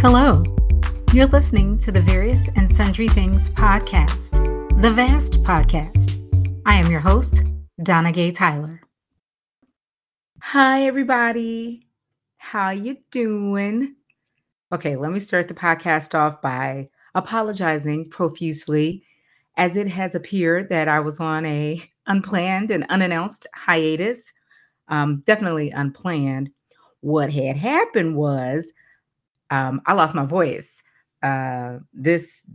Hello. You're listening to the Various and Sundry Things podcast, the VAST podcast. I am your host, Donna Gay Tyler. Hi, everybody. How you doing? Okay, let me start the podcast off by apologizing profusely as it has appeared that I was on a unplanned and unannounced hiatus. Um, definitely unplanned. What had happened was um, I lost my voice. Uh, this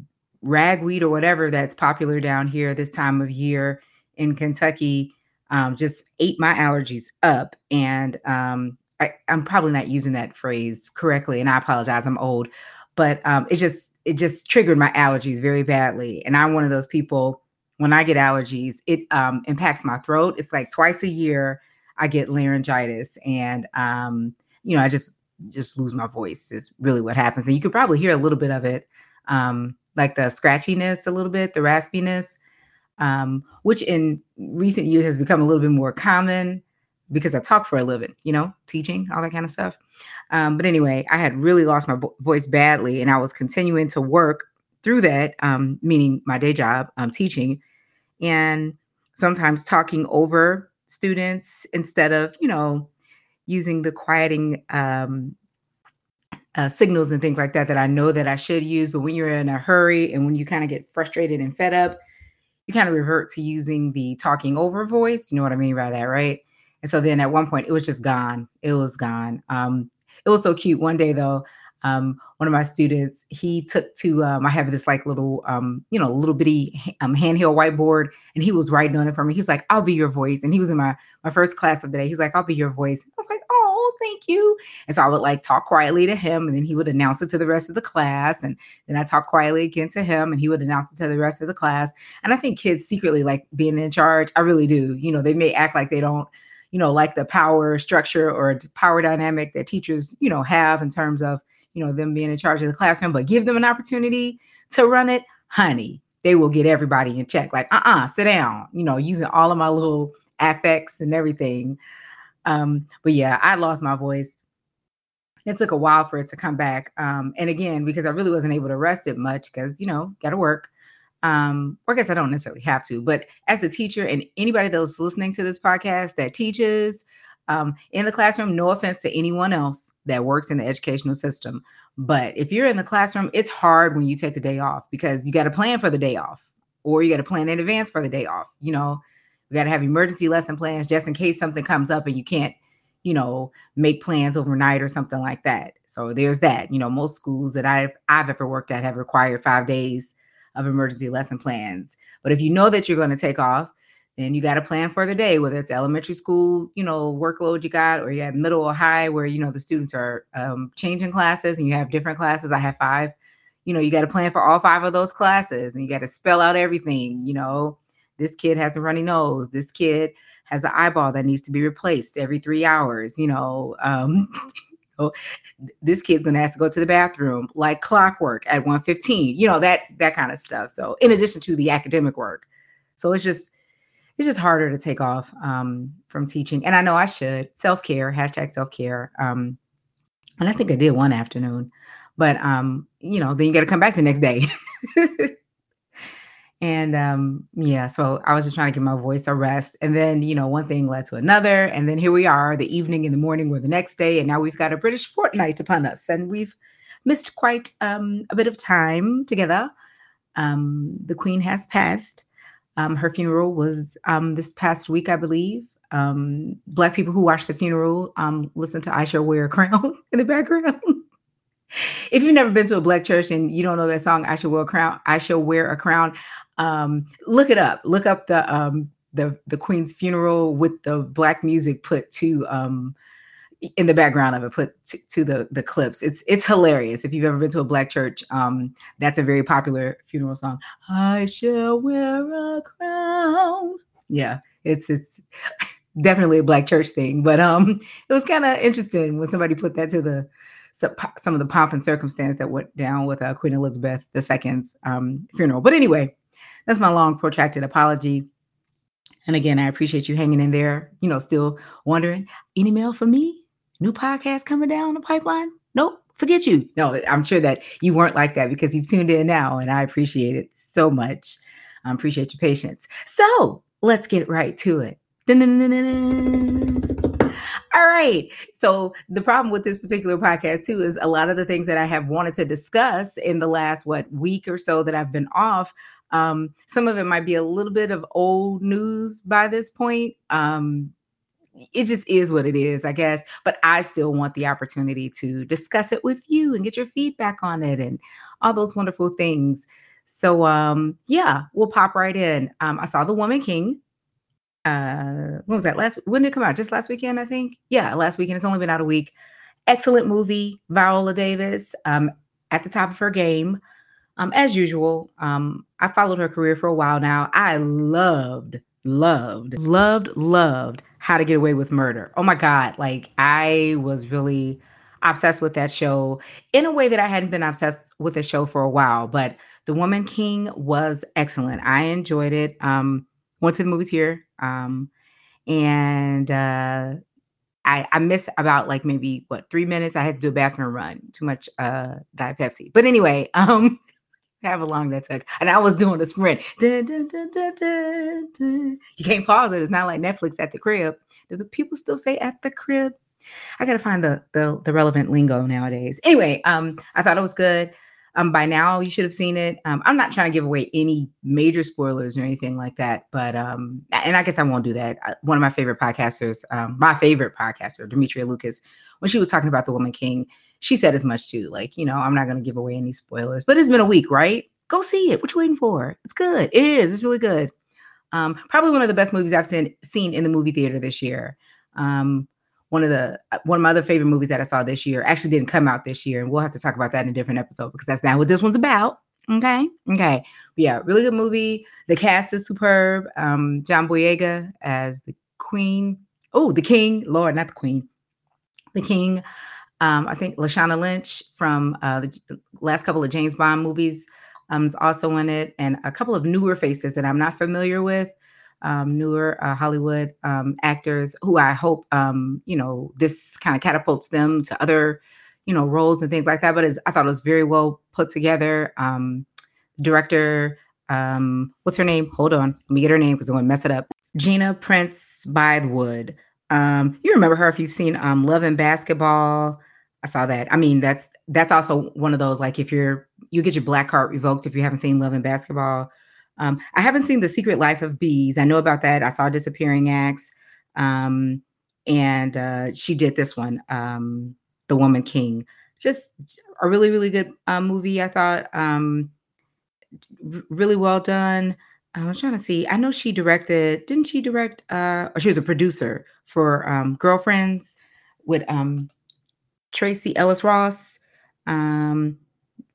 ragweed or whatever that's popular down here this time of year in Kentucky um, just ate my allergies up. And um, I, am probably not using that phrase correctly, and I apologize. I'm old, but um, it just it just triggered my allergies very badly. And I'm one of those people. When I get allergies, it um, impacts my throat. It's like twice a year I get laryngitis, and um, you know I just just lose my voice is really what happens. And you could probably hear a little bit of it, um, like the scratchiness, a little bit, the raspiness, um, which in recent years has become a little bit more common because I talk for a living, you know, teaching, all that kind of stuff. Um, but anyway, I had really lost my bo- voice badly and I was continuing to work through that, um, meaning my day job, um, teaching, and sometimes talking over students instead of, you know, using the quieting um, uh, signals and things like that that I know that I should use. But when you're in a hurry and when you kind of get frustrated and fed up, you kind of revert to using the talking over voice. You know what I mean by that, right? And so then at one point, it was just gone. It was gone. Um, it was so cute. One day though, um, one of my students, he took to, um, I have this like little, um, you know, little bitty um, handheld whiteboard and he was writing on it for me. He's like, I'll be your voice. And he was in my, my first class of the day. He's like, I'll be your voice. I was like, oh, thank you. And so I would like talk quietly to him and then he would announce it to the rest of the class. And then I talk quietly again to him and he would announce it to the rest of the class. And I think kids secretly like being in charge. I really do. You know, they may act like they don't, you know, like the power structure or power dynamic that teachers, you know, have in terms of, you know, them being in charge of the classroom, but give them an opportunity to run it, honey, they will get everybody in check. Like, uh-uh, sit down, you know, using all of my little affects and everything. Um, but yeah, I lost my voice. It took a while for it to come back. Um, and again, because I really wasn't able to rest it much because, you know, gotta work. Um, or I guess I don't necessarily have to, but as a teacher and anybody that's listening to this podcast that teaches, um, in the classroom. No offense to anyone else that works in the educational system. But if you're in the classroom, it's hard when you take a day off because you got to plan for the day off or you got to plan in advance for the day off. You know, you got to have emergency lesson plans just in case something comes up and you can't, you know, make plans overnight or something like that. So there's that. You know, most schools that I've I've ever worked at have required five days of emergency lesson plans. But if you know that you're going to take off, then you got to plan for the day, whether it's elementary school, you know, workload you got, or you have middle or high where, you know, the students are um, changing classes and you have different classes. I have five, you know, you got to plan for all five of those classes and you got to spell out everything, you know, this kid has a runny nose. This kid has an eyeball that needs to be replaced every three hours, you know, um, this kid's to have to go to the bathroom like clockwork at 115 you know that that kind of stuff so in addition to the academic work so it's just it's just harder to take off um, from teaching. And I know I should self care, hashtag self care. Um, and I think I did one afternoon, but um, you know, then you got to come back the next day. and um, yeah, so I was just trying to give my voice a rest. And then, you know, one thing led to another. And then here we are, the evening and the morning were the next day. And now we've got a British fortnight upon us. And we've missed quite um, a bit of time together. Um, the Queen has passed. Um, her funeral was um, this past week, I believe. Um, black people who watched the funeral um, listen to I Shall Wear a Crown in the background. if you've never been to a black church and you don't know that song, I Shall Wear a Crown, I Shall Wear a Crown, um, look it up. Look up the um, the the Queen's funeral with the black music put to in the background of it put to, to, the the clips. It's it's hilarious. If you've ever been to a black church um that's a very popular funeral song. I shall wear a crown. Yeah it's it's definitely a black church thing but um it was kind of interesting when somebody put that to the some of the pomp and circumstance that went down with uh, queen elizabeth ii's um funeral. But anyway that's my long protracted apology. And again, I appreciate you hanging in there, you know, still wondering, any mail for me? New podcast coming down the pipeline? Nope. forget you. No, I'm sure that you weren't like that because you've tuned in now, and I appreciate it so much. I appreciate your patience. So let's get right to it. All right. So the problem with this particular podcast too is a lot of the things that I have wanted to discuss in the last what week or so that I've been off. Um, some of it might be a little bit of old news by this point. Um, it just is what it is, I guess. But I still want the opportunity to discuss it with you and get your feedback on it and all those wonderful things. So um, yeah, we'll pop right in. Um, I saw The Woman King uh when was that last when did it come out just last weekend i think yeah last weekend it's only been out a week excellent movie viola davis um at the top of her game um as usual um i followed her career for a while now i loved loved loved loved how to get away with murder oh my god like i was really obsessed with that show in a way that i hadn't been obsessed with a show for a while but the woman king was excellent i enjoyed it um went to the movies here um, and uh, I, I missed about like maybe what three minutes. I had to do a bathroom run. Too much uh, Diet Pepsi. But anyway, um, however long that took, and I was doing a sprint. Dun, dun, dun, you can't pause it. It's not like Netflix at the crib. Do the people still say at the crib? I gotta find the the, the relevant lingo nowadays. Anyway, um, I thought it was good. Um, by now you should have seen it. Um, I'm not trying to give away any major spoilers or anything like that, but um, and I guess I won't do that. One of my favorite podcasters, um, my favorite podcaster, Demetria Lucas, when she was talking about the Woman King, she said as much too. Like, you know, I'm not going to give away any spoilers, but it's been a week, right? Go see it. What you waiting for? It's good. It is. It's really good. Um, probably one of the best movies I've seen seen in the movie theater this year. Um, one of the uh, one of my other favorite movies that I saw this year actually didn't come out this year, and we'll have to talk about that in a different episode because that's not what this one's about. Okay, okay, but yeah, really good movie. The cast is superb. Um, John Boyega as the Queen. Oh, the King. Lord, not the Queen. The King. Um, I think Lashana Lynch from uh, the, the last couple of James Bond movies um, is also in it, and a couple of newer faces that I'm not familiar with um, newer uh, Hollywood um, actors who I hope, um, you know, this kind of catapults them to other, you know, roles and things like that. But I thought it was very well put together. Um, director, um, what's her name? Hold on, let me get her name because I'm going to mess it up. Gina Prince Bythewood. Um, you remember her if you've seen Love and Basketball. I saw that. I mean, that's that's also one of those like if you're you get your black card revoked if you haven't seen Love and Basketball um, I haven't seen The Secret Life of Bees. I know about that. I saw Disappearing Acts. Um, and uh, she did this one, um, The Woman King. Just a really, really good uh, movie, I thought. Um, really well done. I was trying to see. I know she directed, didn't she direct? Uh, or she was a producer for um, Girlfriends with um, Tracee Ellis Ross, um,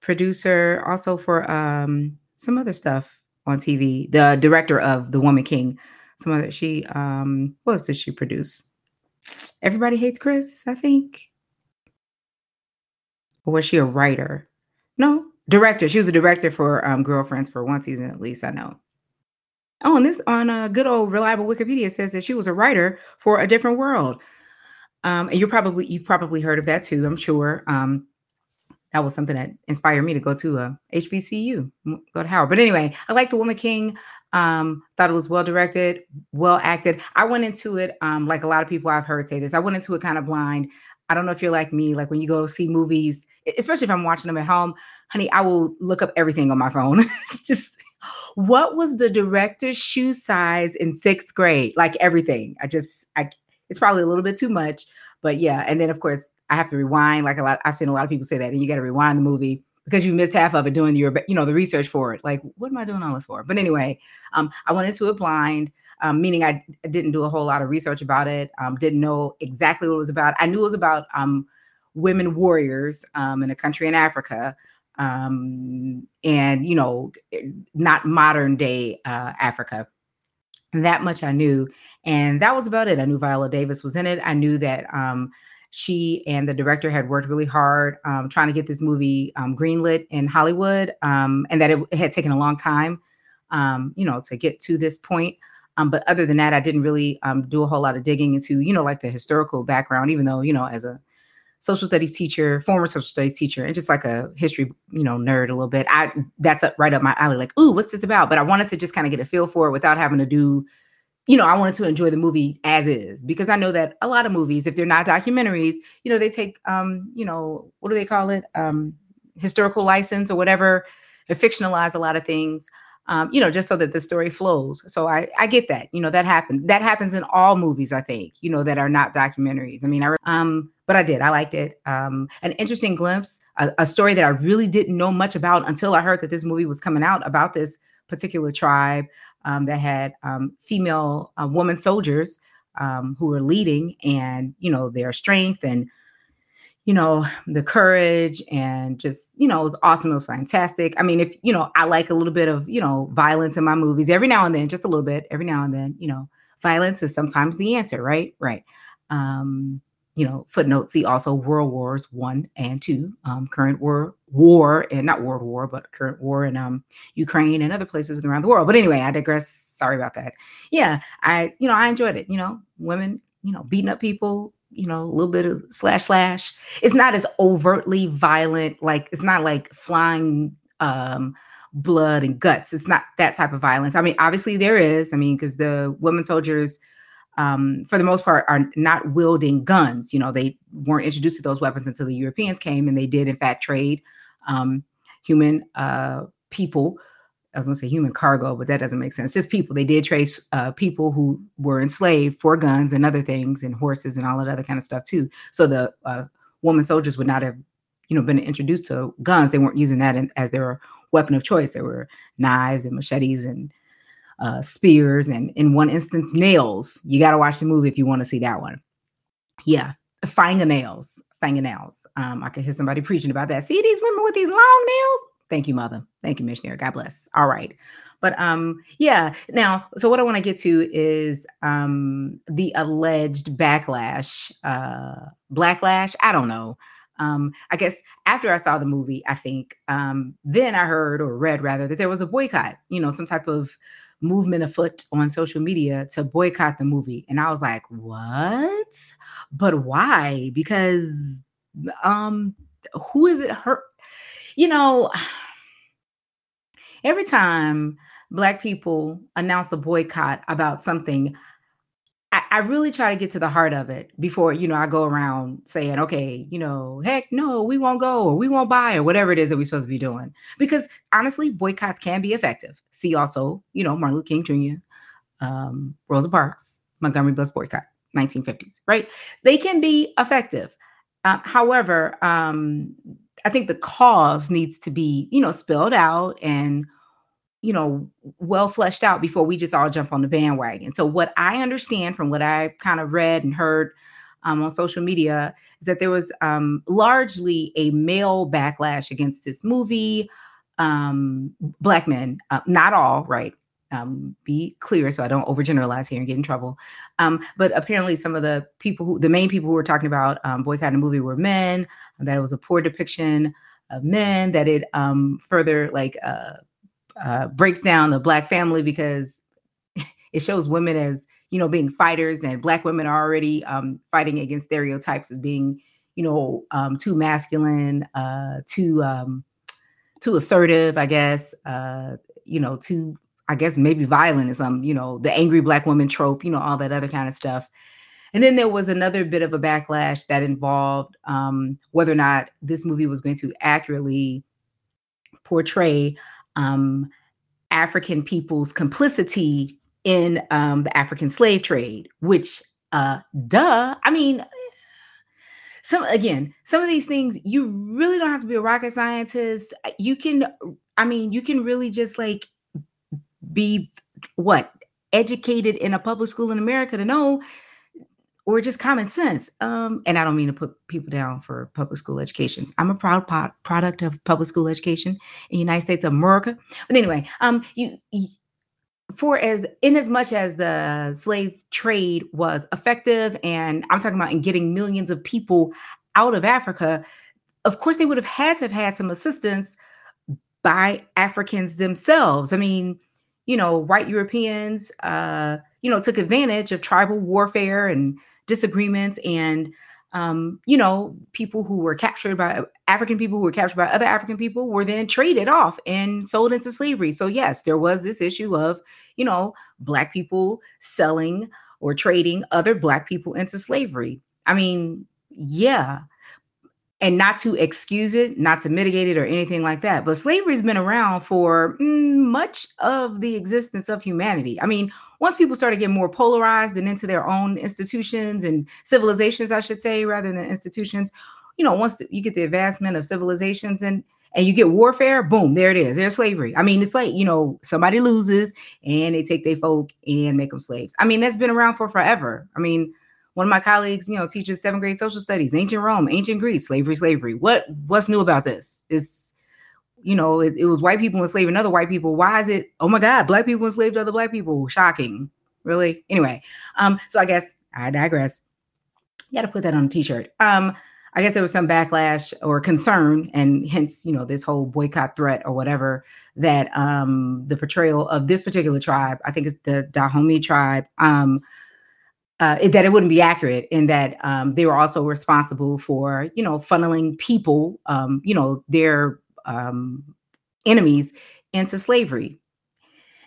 producer also for um, some other stuff on TV. The director of The Woman King. Some other she um what else did she produce? Everybody hates Chris, I think. Or was she a writer? No, director. She was a director for um, Girlfriends for one season at least. I know. Oh, and this on a uh, good old reliable Wikipedia says that she was a writer for A Different World. Um, and you're probably you've probably heard of that too. I'm sure. Um, that was something that inspired me to go to a HBCU, go to Howard. But anyway, I like The Woman King. Um, thought it was well directed, well acted. I went into it um, like a lot of people I've heard say this. I went into it kind of blind. I don't know if you're like me, like when you go see movies, especially if I'm watching them at home, honey, I will look up everything on my phone. just what was the director's shoe size in sixth grade? Like everything. I just, I, it's probably a little bit too much, but yeah. And then of course I have to rewind. Like a lot, I've seen a lot of people say that, and you got to rewind the movie because you missed half of it doing your, you know, the research for it. Like, what am I doing all this for? But anyway, um, I went into it blind, um, meaning I, I, didn't do a whole lot of research about it. Um, didn't know exactly what it was about. I knew it was about um, women warriors um, in a country in Africa, um, and you know, not modern day uh, Africa. That much I knew, and that was about it. I knew Viola Davis was in it. I knew that she and the director had worked really hard um, trying to get this movie um, greenlit in Hollywood, um, and that it, had taken a long time, um, you know, to get to this point. Um, but other than that, I didn't really um, do a whole lot of digging into, you know, like the historical background, even though, you know, as a social studies teacher, former social studies teacher, and just like a history, you know, nerd a little bit. I that's up right up my alley. Like, ooh, what's this about? But I wanted to just kind of get a feel for it without having to do, you know, I wanted to enjoy the movie as is because I know that a lot of movies, if they're not documentaries, you know, they take, um, you know, what do they call it, um, historical license or whatever, they fictionalize a lot of things um, you know, just so that the story flows. So I, I get that, you know, that happened. That happens in all movies, I think, you know, that are not documentaries. I mean, I, um, but I did, I liked it. Um, an interesting glimpse, a, a story that I really didn't know much about until I heard that this movie was coming out about this particular tribe um, that had um, female uh, woman soldiers um, who were leading and, you know, their strength and you know, the courage and just, you know, it was awesome. It was fantastic. I mean, if, you know, I like a little bit of, you know, violence in my movies every now and then, just a little bit, every now and then, you know, violence is sometimes the answer, right? Right. Um, you know, footnote, see also World Wars One and Two, um, current war, war, and not World War, but current war in um, Ukraine and other places around the world. But anyway, I digress. Sorry about that. Yeah, I, you know, I enjoyed it. You know, women, you know, beating up people, you know, a little bit of slash slash. It's not as overtly violent, like it's not like flying um blood and guts. It's not that type of violence. I mean, obviously there is. I mean, because the women soldiers, um, for the most part, are not wielding guns. You know, they weren't introduced to those weapons until the Europeans came, and they did in fact trade um, human uh, people I was going to say human cargo, but that doesn't make sense. Just people. They did trace uh, people who were enslaved for guns and other things, and horses and all that other kind of stuff too. So the uh, woman soldiers would not have, you know, been introduced to guns. They weren't using that in, as their weapon of choice. There were knives and machetes and uh, spears, and in one instance, nails. You got to watch the movie if you want to see that one. Yeah, fingernails, fingernails. Um, I could hear somebody preaching about that. See these women with these long nails? Thank you, mother. Thank you, missionary. God bless. All right. But um, yeah. Now, so what I want to get to is um the alleged backlash, uh blacklash. I don't know. Um, I guess after I saw the movie, I think um, then I heard or read rather that there was a boycott, you know, some type of movement afoot on social media to boycott the movie. And I was like, what? But why? Because um who is it hurt? you know, every time Black people announce a boycott about something, I, I, really try to get to the heart of it before, you know, I go around saying, okay, you know, heck no, we won't go or we won't buy or whatever it is that we're supposed to be doing. Because honestly, boycotts can be effective. See also, you know, Martin Luther King Jr., um, Rosa Parks, Montgomery bus boycott, 1950s, right? They can be effective. Uh, however, um, I think the cause needs to be, you know, spelled out and, you know, well fleshed out before we just all jump on the bandwagon. So, what I understand from what I kind of read and heard um, on social media is that there was um, largely a male backlash against this movie. Um, black men, uh, not all, right? um, be clear so I don't overgeneralize here and get in trouble. Um, but apparently, some of the people who, the main people who were talking about um, boycotting the movie were men, that it was a poor depiction of men, that it um, further like uh, uh, breaks down the black family because it shows women as, you know, being fighters and black women are already um, fighting against stereotypes of being, you know, um, too masculine, uh, too, too assertive, I guess, uh, you know, too I guess maybe violent is um, you know, the angry black woman trope, you know, all that other kind of stuff. And then there was another bit of a backlash that involved um, whether or not this movie was going to accurately portray um, African people's complicity in um, the African slave trade, which, uh, duh, I mean, some again, some of these things you really don't have to be a rocket scientist. You can, I mean, you can really just like be what educated in a public school in America to know or just common sense. Um, and I don't mean to put people down for public school educations. I'm a proud po- product of public school education in the United States of America. But anyway, um, you, you for as in as much as the slave trade was effective, and I'm talking about in getting millions of people out of Africa, of course they would have had to have had some assistance by Africans themselves. I mean, you know, white Europeans, uh, you know, took advantage of tribal warfare and disagreements and um, you know, people who were captured by African people who were captured by other African people were then traded off and sold into slavery. So, yes, there was this issue of, you know, Black people selling or trading other Black people into slavery. I mean, yeah. And not to excuse it, not to mitigate it or anything like that. But slavery's been around for mm, much of the existence of humanity. I mean, once people started getting more polarized and into their own institutions and civilizations, I should say, rather than institutions, you know, once you get the advancement of civilizations and and you get warfare, boom, there it is. There's slavery. I mean, it's like, you know, somebody loses and they take their folk and make them slaves. I mean, that's been around for forever. I mean, one of my colleagues, you know, teaches seventh grade social studies, ancient Rome, ancient Greece, slavery, slavery. What what's new about this? It's you know, it, it, was white people enslaving other white people. Why is it, oh my God, black people enslaved other black people? Shocking. Really? Anyway, um, so I guess I digress. You got to put that on a t-shirt. Um, I guess there was some backlash or concern, and hence, you know, this whole boycott threat or whatever that um, the portrayal of this particular tribe, I think it's the Dahomey tribe, um, uh, that it wouldn't be accurate, and that um, they were also responsible for, you know, funneling people, um, you know, their um, enemies into slavery.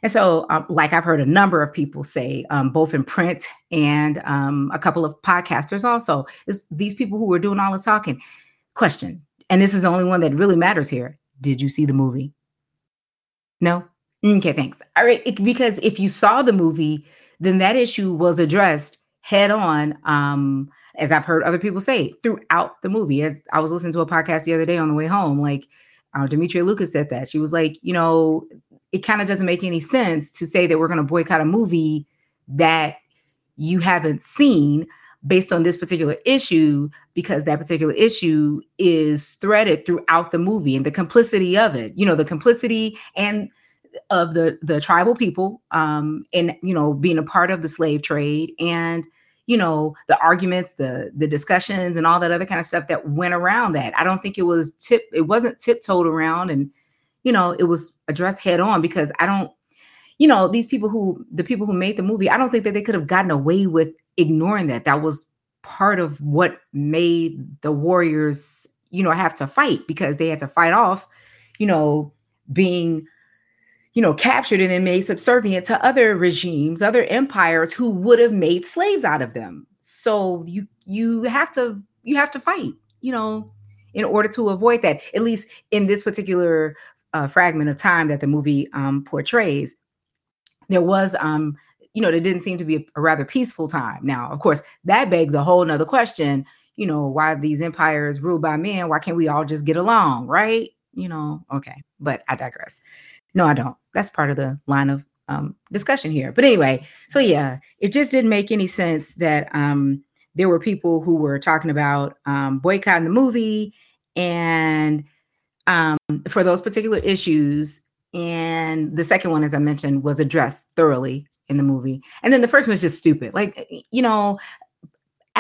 And so, um, like I've heard a number of people say, um, both in print and um, a couple of podcasters also, is these people who were doing all this talking. Question, and this is the only one that really matters here. Did you see the movie? No? Okay, thanks. All right, it, because if you saw the movie, then that issue was addressed head on. Um, as I've heard other people say throughout the movie. As I was listening to a podcast the other day on the way home, like uh, Demetria Lucas said that. She was like, you know, it kind of doesn't make any sense to say that we're going to boycott a movie that you haven't seen based on this particular issue because that particular issue is threaded throughout the movie and the complicity of it you know the complicity and of the the tribal people um and you know being a part of the slave trade and you know the arguments the the discussions and all that other kind of stuff that went around that. I don't think it was tip it wasn't tiptoed around and you know it was addressed head on because i don't you know these people who the people who made the movie i don't think that they could have gotten away with ignoring that. That was part of what made the warriors you know have to fight because they had to fight off you know being you know, captured and then made subservient to other regimes, other empires who would have made slaves out of them. So you you have to you have to fight, you know, in order to avoid that. At least in this particular uh, fragment of time that the movie um, portrays, there was um, you know, there didn't seem to be a, a rather peaceful time. Now, of course, that begs a whole nother question. You know, why these empires ruled by men? Why can't we all just get along, right? You know, okay, but I digress. No, I don't. That's part of the line of um, discussion here. But anyway, so yeah, it just didn't make any sense that um, there were people who were talking about um, boycotting the movie and um, for those particular issues. And the second one, as I mentioned, was addressed thoroughly in the movie. And then the first one was just stupid. Like, you know,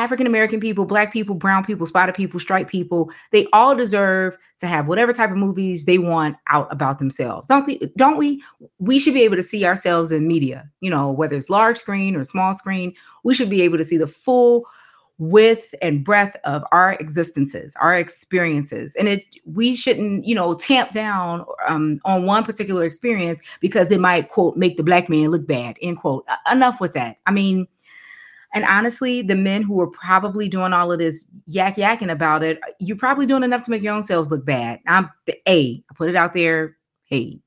African American people, Black people, Brown people, Spotted people, Striped people, they all deserve to have whatever type of movies they want out about themselves. Don't, they, don't we? We should be able to see ourselves in media, you know, whether it's large screen or small screen. We should be able to see the full width and breadth of our existences, our experiences. And it we shouldn't, you know, tamp down um, on one particular experience because it might, quote, make the black man look bad, end quote. Enough with that. I mean, and honestly, the men who are probably doing all of this yak yakking about it, you're probably doing enough to make your own selves look bad. I'm the A. I put it out there. Hey,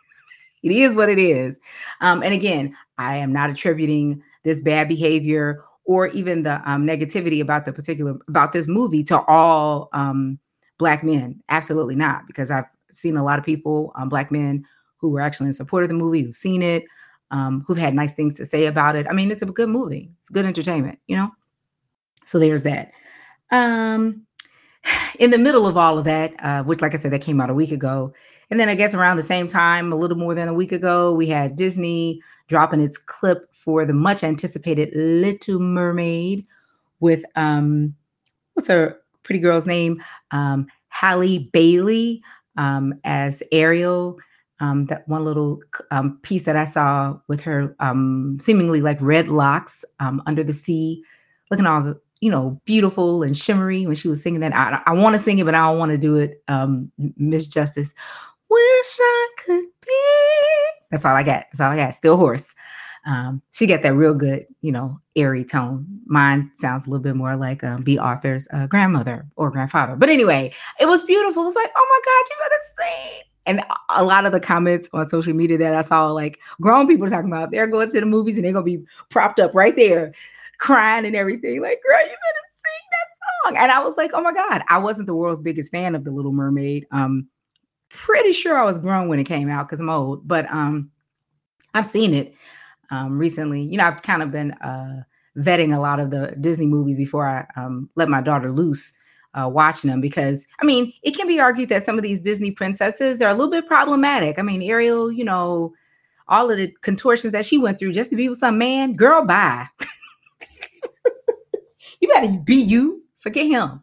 it is what it is. Um, and again, I am not attributing this bad behavior or even the um, negativity about the particular about this movie to all um, black men. Absolutely not, because I've seen a lot of people, um, black men, who were actually in support of the movie, who've seen it, um, who've had nice things to say about it. I mean, it's a good movie. It's good entertainment, you know. So there's that. Um, in the middle of all of that, uh, which, like I said, that came out a week ago, and then I guess around the same time, a little more than a week ago, we had Disney dropping its clip for the much anticipated Little Mermaid with um, what's her pretty girl's name, um, Halle Bailey um, as Ariel um, that one little um, piece that I saw with her um, seemingly like red locks um, under the sea, looking all you know, beautiful and shimmery when she was singing that. I, I want to sing it, but I don't want to do it. Um, Miss Justice, wish I could be. That's all I got. That's all I got. Still hoarse. Um, she got that real good, you know, airy tone. Mine sounds a little bit more like Bea Arthur's uh, grandmother or grandfather. But anyway, it was beautiful. It was like, oh my God, you better sing. And a lot of the comments on social media that I saw, like grown people talking about, they're going to the movies and they're gonna be propped up right there, crying and everything. Like, girl, you better sing that song. And I was like, oh my God, I wasn't the world's biggest fan of The Little Mermaid. Um, pretty sure I was grown when it came out because I'm old, but um, I've seen it um, recently. You know, I've kind of been uh, vetting a lot of the Disney movies before I um, let my daughter loose uh, watching them because, I mean, it can be argued that some of these Disney princesses are a little bit problematic. I mean, Ariel, you know, all of the contortions that she went through just to be with some man, girl, bye. you better be you. Forget him.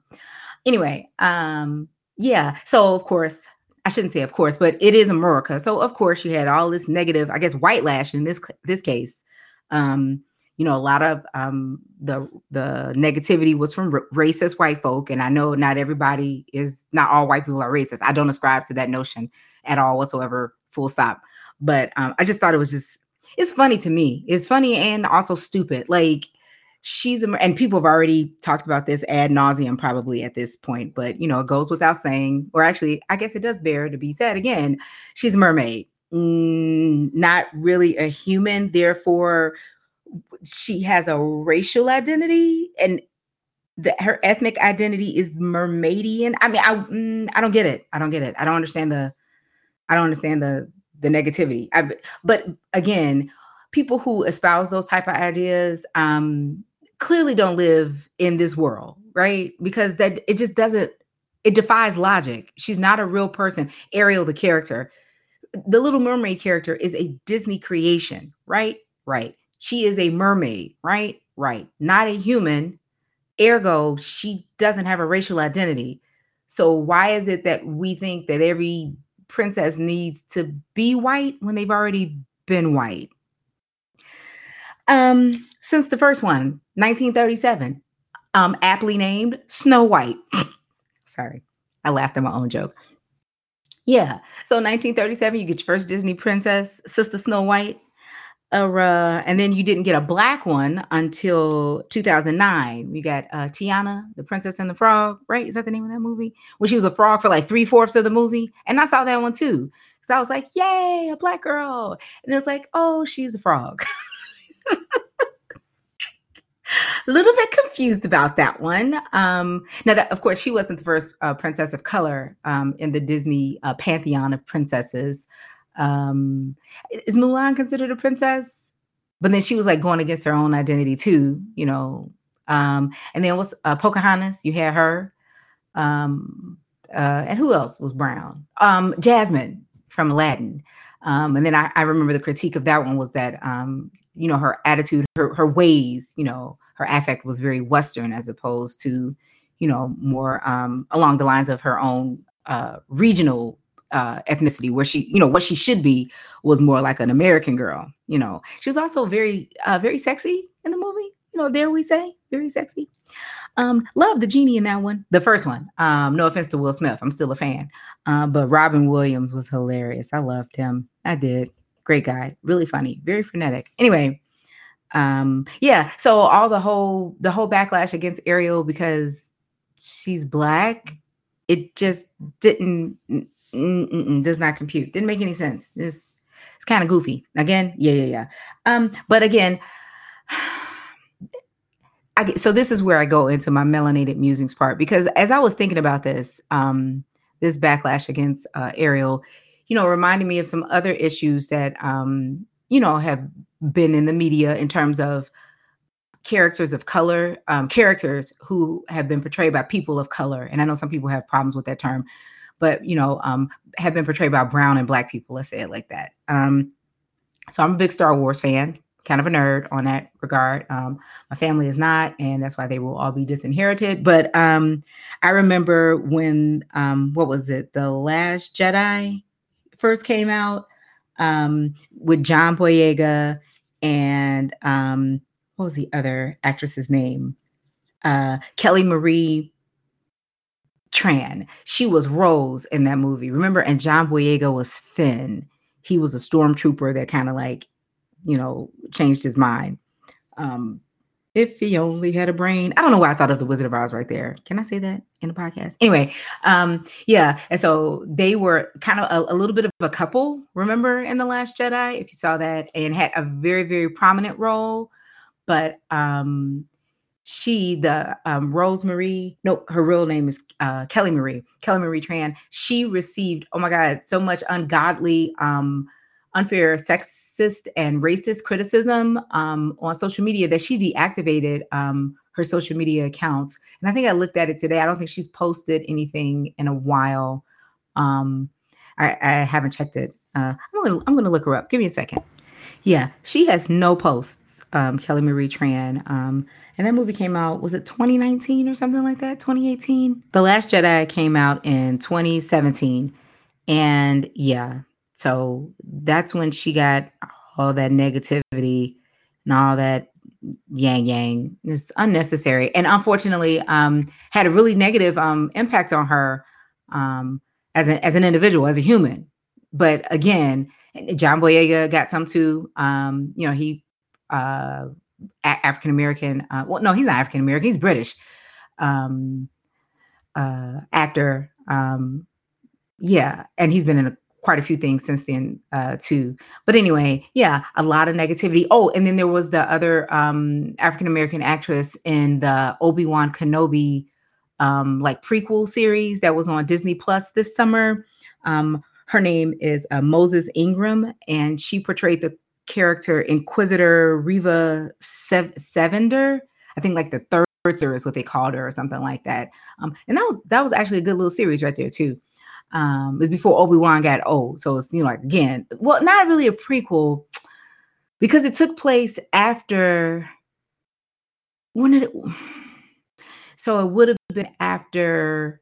Anyway, um, yeah. So of course, I shouldn't say of course, but it is America. So of course you had all this negative, I guess, white lash in this this case. Um, you know, a lot of um, the the negativity was from r- racist white folk, and I know not everybody is not all white people are racist. I don't ascribe to that notion at all whatsoever. Full stop. But um, I just thought it was just it's funny to me. It's funny and also stupid. Like she's and people have already talked about this ad nauseum probably at this point, but you know, it goes without saying, or actually, I guess it does bear to be said again. She's a mermaid, mm, not really a human. Therefore, she has a racial identity, and the, her ethnic identity is mermaidian. I mean, I mm, I don't get it. I don't get it. I don't understand the I don't understand the the negativity. I, but again, people who espouse those type of ideas um, clearly don't live in this world, right? Because that it just doesn't it defies logic. She's not a real person. Ariel, the character, the Little Mermaid character is a Disney creation, right? Right. She is a mermaid, right? Right. Not a human. Ergo, she doesn't have a racial identity. So why is it that we think that every princess needs to be white when they've already been white? Um, since the first one, 1937, um, aptly named Snow White. Sorry, I laughed at my own joke. Yeah, so 1937, you get your first Disney princess, Sister Snow White. Uh, and then you didn't get a black one until 2009. You got uh, Tiana, the Princess and the Frog, right? Is that the name of that movie? When she was a frog for like three fourths of the movie, and I saw that one too. So I was like, "Yay, a black girl!" And it was like, "Oh, she's a frog." a little bit confused about that one. Um, now, that of course, she wasn't the first uh, princess of color um, in the Disney uh, pantheon of princesses. Um, is Mulan considered a princess? But then she was like going against her own identity too, you know. Um, and then was uh, Pocahontas? You had her. Um, uh, and who else was brown? Um, Jasmine from Aladdin. Um, and then I, I, remember the critique of that one was that um, you know her attitude, her her ways, you know, her affect was very Western as opposed to you know more um, along the lines of her own uh, regional uh, ethnicity, where she you know what she should be was more like an American girl. You know, she was also very uh, very sexy in the movie. You know, dare we say, very sexy. Um, love the genie in that one, the first one. Um, no offense to Will Smith, I'm still a fan. Uh, but Robin Williams was hilarious. I loved him. I did. Great guy, really funny, very frenetic. Anyway, um, yeah. So all the whole the whole backlash against Ariel because she's black, it just didn't does not compute. Didn't make any sense. It's it's kind of goofy. Again, yeah, yeah, yeah. Um, but again. I get, so this is where I go into my melanated musings part because as I was thinking about this, um, this backlash against uh, Ariel, you know, reminding me of some other issues that um, you know have been in the media in terms of characters of color, um, characters who have been portrayed by people of color, and I know some people have problems with that term, but you know, um, have been portrayed by brown and black people. Let's say it like that. Um, so I'm a big Star Wars fan kind of a nerd on that regard. Um, my family is not, and that's why they will all be disinherited. But um, I remember when um, what was it? The Last Jedi first came out um, with John Boyega and um, what was the other actress's name? uh, Kelly Marie Tran. She was Rose in that movie. Remember? And John Boyega was Finn. He was a stormtrooper that kind of like, you know, changed his mind. Um, if he only had a brain. I don't know why I thought of the Wizard of Oz right there. Can I say that in the podcast? Anyway, um, yeah. And so they were kind of a, a, little bit of a couple, remember, in The Last Jedi, if you saw that, and had a very, very prominent role. But um she, the um, Rosemary, no, her real name is uh, Kelly Marie, Kelly Marie Tran. She received, oh my God, so much ungodly, um, unfair, sexist, and racist criticism um, on social media that she deactivated um, her social media accounts. And I think I looked at it today. I don't think she's posted anything in a while. Um, I, I haven't checked it. Uh, I'm gonna I'm gonna look her up. Give me a second. Yeah, she has no posts. Um, Kelly Marie Tran. Um, and that movie came out, was it 2019 or something like that? 2018? The Last Jedi came out in 2017. And yeah, so that's when she got all that negativity and all that yang yang. It's unnecessary. And unfortunately, um, had a really negative um impact on her um as an as an individual, as a human. But again, John Boyega got some too. Um, you know, he uh African American. Uh, well, no, he's not African American. He's British um, uh, actor. Um, yeah, and he's been in a, quite a few things since then uh, too. But anyway, yeah, a lot of negativity. Oh, and then there was the other um, African American actress in the Obi Wan Kenobi um, like prequel series that was on Disney Plus this summer. Um, her name is uh, Moses Ingram, and she portrayed the character Inquisitor Riva Sev- Sevander. I think like the Third Sister, what they called her, or something like that. Um, and that was that was actually a good little series right there too. Um, it was before Obi Wan got old, so it's you know like again, well, not really a prequel because it took place after when did it? So it would have been after.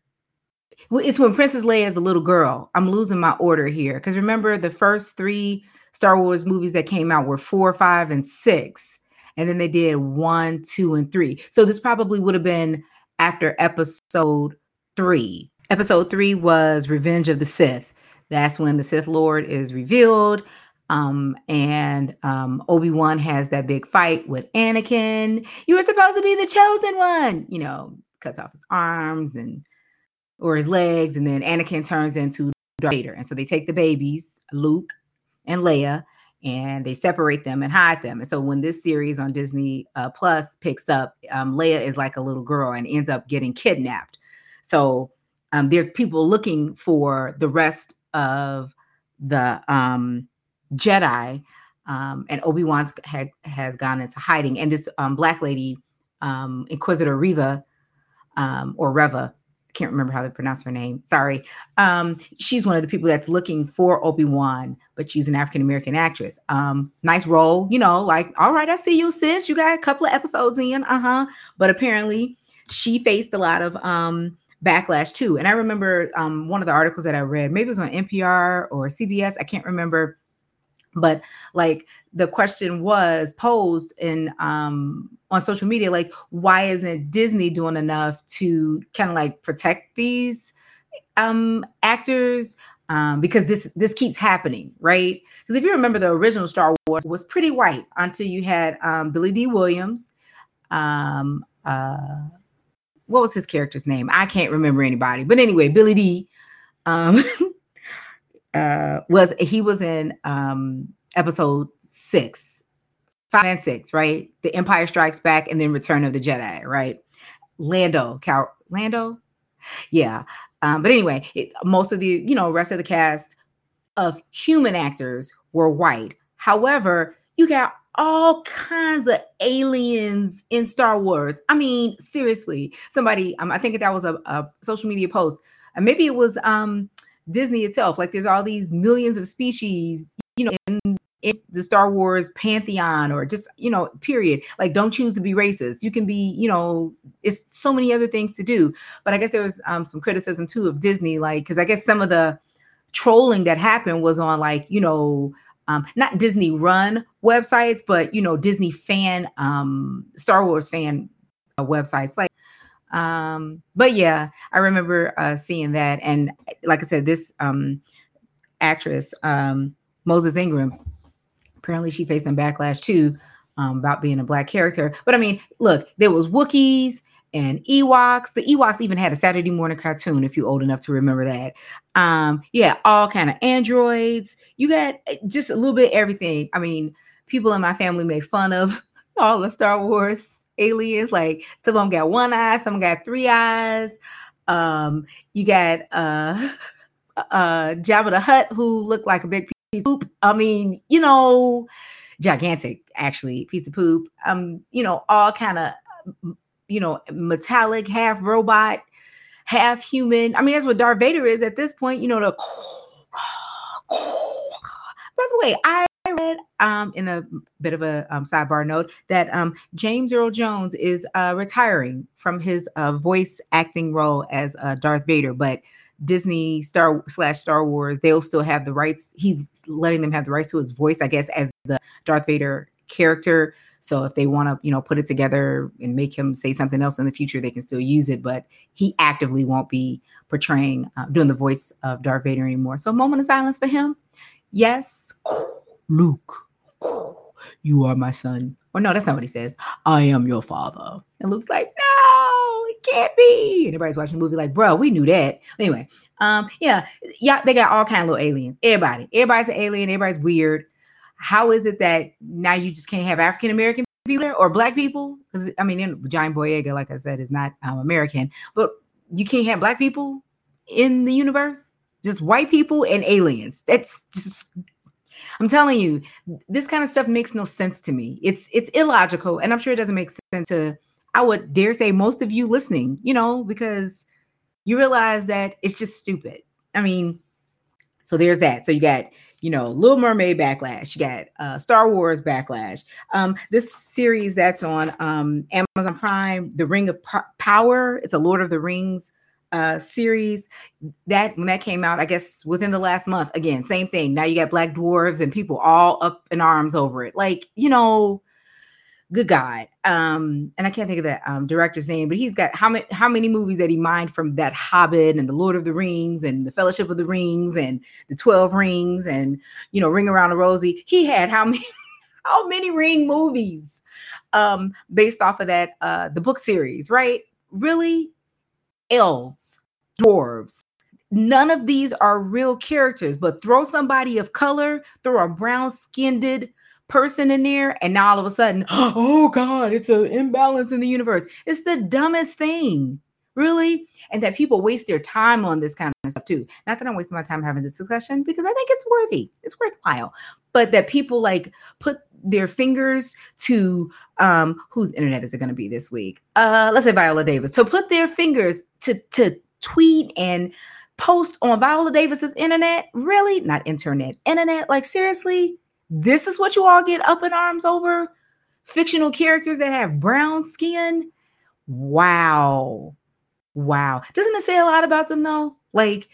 It's when Princess Leia is a little girl. I'm losing my order here because remember the first three Star Wars movies that came out were four, five, and six. And then they did one, two, and three. So this probably would have been after episode three. Episode three was Revenge of the Sith. That's when the Sith Lord is revealed. Um, and um, Obi Wan has that big fight with Anakin. You were supposed to be the chosen one, you know, cuts off his arms and or his legs, and then Anakin turns into Darth Vader. And so they take the babies, Luke, and Leia, and they separate them and hide them. And so when this series on Disney uh, Plus picks up, um, Leia is like a little girl and ends up getting kidnapped. So um, there's people looking for the rest of the um, Jedi, um, and Obi Wan ha- has gone into hiding. And this um, black lady, um, Inquisitor Reva, or Reva, can't remember how to pronounce her name. Sorry. Um, she's one of the people that's looking for Obi Wan, but she's an African American actress. Um, nice role, you know, like, all right, I see you, sis. You got a couple of episodes in, uh huh. But apparently, she faced a lot of um, backlash too. And I remember um, one of the articles that I read, maybe it was on NPR or CBS, I can't remember but like the question was posed in um on social media like why isn't disney doing enough to kind of like protect these um actors um because this this keeps happening right because if you remember the original star wars was pretty white until you had um Billy Dee Williams um uh what was his character's name i can't remember anybody but anyway billy D. um uh, was he was in um, episode six, five and six, right? The Empire Strikes Back and then Return of the Jedi, right? Lando, Cal- Lando, yeah. Um, but anyway, it, most of the you know rest of the cast of human actors were white. However, you got all kinds of aliens in Star Wars. I mean, seriously, somebody, um, I think that was a, a social media post, and maybe it was um, Disney itself. Like there's all these millions of species, you know, in, the Star Wars pantheon or just, you know, period. Like don't choose to be racist. You can be, you know, it's so many other things to do. But I guess there was um, some criticism too of Disney, like, because I guess some of the trolling that happened was on like, you know, um, not Disney run websites, but you know, Disney fan, um, Star Wars fan uh, websites like um but yeah i remember uh seeing that and like i said this um actress um moses ingram apparently she faced some backlash too um, about being a black character but i mean look there was wookiees and Ewoks. The Ewoks even had a Saturday morning cartoon, if you're old enough to remember that. Um, yeah, all kind of androids. You got eh, just a little bit everything. I mean, people in my family make fun of all the Star Wars aliens. Like some of them got one eye, some got three eyes. Um, you got uh uh Jabba the Hutt who looked like a big piece of poop. I mean, you know, gigantic actually piece of poop. Um, you know, all kind of you know, metallic, half robot, half human. I mean, that's what Darth Vader is at this point. You know, the. By the way, I read um, in a bit of a um, sidebar note that um, James Earl Jones is uh, retiring from his uh, voice acting role as uh, Darth Vader, but Disney Star slash Star Wars, they'll still have the rights. He's letting them have the rights to his voice, I guess, as the Darth Vader character. So if they want to, you know, put it together and make him say something else in the future, they can still use it. But he actively won't be portraying, uh, doing the voice of Darth Vader anymore. So a moment of silence for him. Yes, Luke, you are my son. Or no, that's not what he says. I am your father. And Luke's like, no, it can't be. And everybody's watching the movie like, bro, we knew that. Anyway, um, yeah, yeah, they got all kind of little aliens. Everybody, everybody's an alien. Everybody's weird how is it that now you just can't have African American people or black people? Because I mean, John Boyega, like I said, is not um, American, but you can't have black people in the universe, just white people and aliens. That's just I'm telling you, this kind of stuff makes no sense to me. It's it's illogical, and I'm sure it doesn't make sense to I would dare say most of you listening, you know, because you realize that it's just stupid. I mean, so there's that. So you got you know, Little Mermaid backlash. You got uh, Star Wars backlash. Um, this series that's on um, Amazon Prime, The Ring of P- Power. It's a Lord of the Rings uh, series. That when that came out, I guess within the last month. Again, same thing. Now you got Black Dwarves and people all up in arms over it. Like you know, good God. Um, and I can't think of that um, director's name, but he's got how many how many movies that he mined from that Hobbit and the Lord of the Rings and the Fellowship of the Rings and the Twelve Rings and you know Ring Around the Rosie. He had how many how many Ring movies um, based off of that uh, the book series, right? Really, elves, dwarves. None of these are real characters, but throw somebody of color, throw a brown skinned person in there and now all of a sudden oh god it's an imbalance in the universe. It's the dumbest thing really and that people waste their time on this kind of stuff too. Not that i'm wasting my time having this discussion because i think it's worthy. It's worthwhile. But that people like put their fingers to um whose internet is it going to be this week uh let's say viola davis so put their fingers to to tweet and post on viola davis's internet really not internet internet like seriously this is what you all get up in arms over? Fictional characters that have brown skin? Wow. Wow. Doesn't it say a lot about them though? Like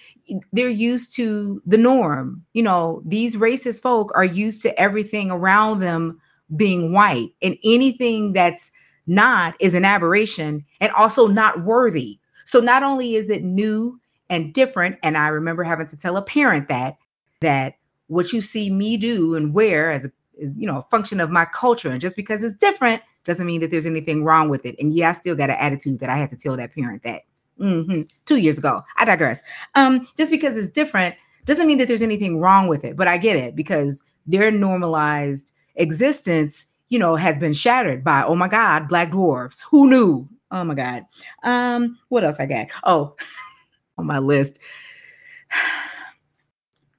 they're used to the norm. You know, these racist folk are used to everything around them being white, and anything that's not is an aberration and also not worthy. So not only is it new and different, and I remember having to tell a parent that that what you see me do and wear as a is you know a function of my culture and just because it's different doesn't mean that there's anything wrong with it and yeah i still got an attitude that i had to tell that parent that mm-hmm, two years ago. I digress. Um just because it's different doesn't mean that there's anything wrong with it but i get it because their normalized existence you know has been shattered by oh my god black dwarfs. Who knew? Oh my god. Um what else i got? Oh on my list.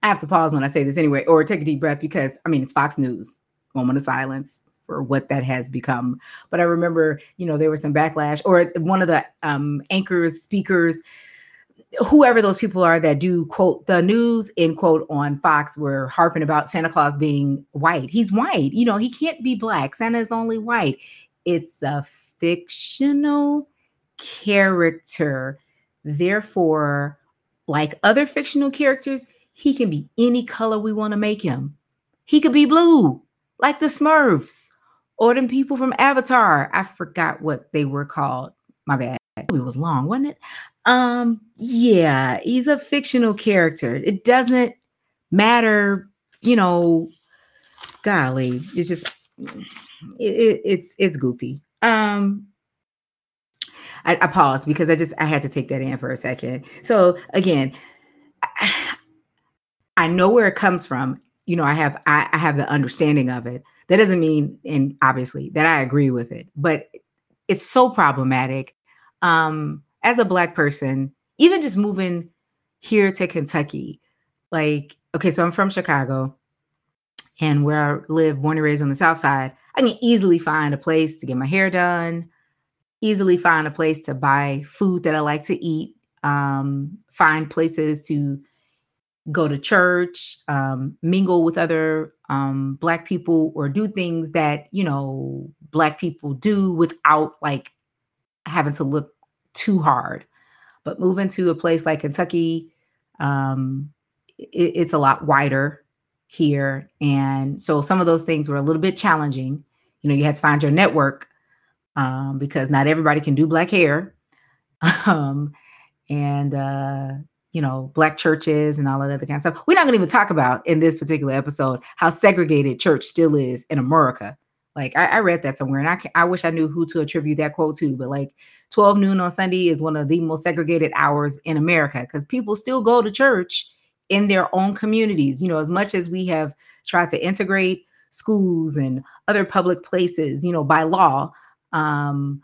I have to pause when I say this anyway, or take a deep breath because I mean it's Fox News. Moment of silence for what that has become. But I remember, you know, there was some backlash, or one of the um, anchors, speakers, whoever those people are that do quote the news in quote on Fox were harping about Santa Claus being white. He's white, you know, he can't be black. Santa is only white. It's a fictional character. Therefore, like other fictional characters, he can be any color we want to make him. He could be blue, like the Smurfs, or them people from Avatar. I forgot what they were called. My bad. It was long, wasn't it? Um, yeah, he's a fictional character. It doesn't matter, you know. Golly, it's just it, it, it's it's goofy. Um, I, I paused because I just I had to take that in for a second. So again, I, I know where it comes from. You know, I have I, I have the understanding of it. That doesn't mean, and obviously, that I agree with it, but it's so problematic. Um, as a black person, even just moving here to Kentucky, like, okay, so I'm from Chicago and where I live, born and raised on the South Side, I can easily find a place to get my hair done, easily find a place to buy food that I like to eat, um, find places to go to church, um, mingle with other um, Black people, or do things that, you know, Black people do without like having to look too hard. But moving to a place like Kentucky, um, it, it's a lot wider here. And so some of those things were a little bit challenging. You know, you had to find your network um, because not everybody can do black hair. um, and uh, you know, black churches and all that other kind of stuff. We're not going to even talk about in this particular episode how segregated church still is in America. Like I, I read that somewhere, and I can, I wish I knew who to attribute that quote to. But like 12 noon on Sunday is one of the most segregated hours in America because people still go to church in their own communities. You know, as much as we have tried to integrate schools and other public places, you know, by law, um,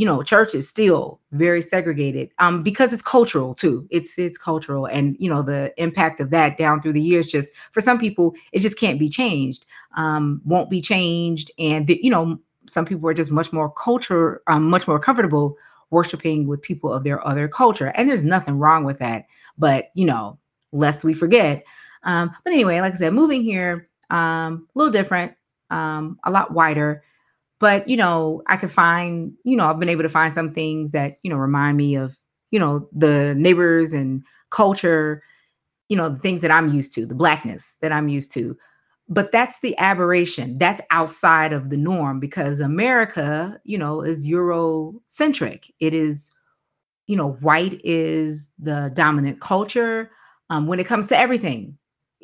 you know, church is still very segregated um, because it's cultural too. It's it's cultural, and you know the impact of that down through the years. Just for some people, it just can't be changed. Um, won't be changed, and the, you know, some people are just much more culture, um, much more comfortable worshiping with people of their other culture, and there's nothing wrong with that. But you know, lest we forget. Um, but anyway, like I said, moving here, um, a little different, um, a lot wider but you know i could find you know i've been able to find some things that you know remind me of you know the neighbors and culture you know the things that i'm used to the blackness that i'm used to. But that's the aberration. That's outside of the norm because america you know is eurocentric. It is you know white is the dominant culture um, when it comes to everything.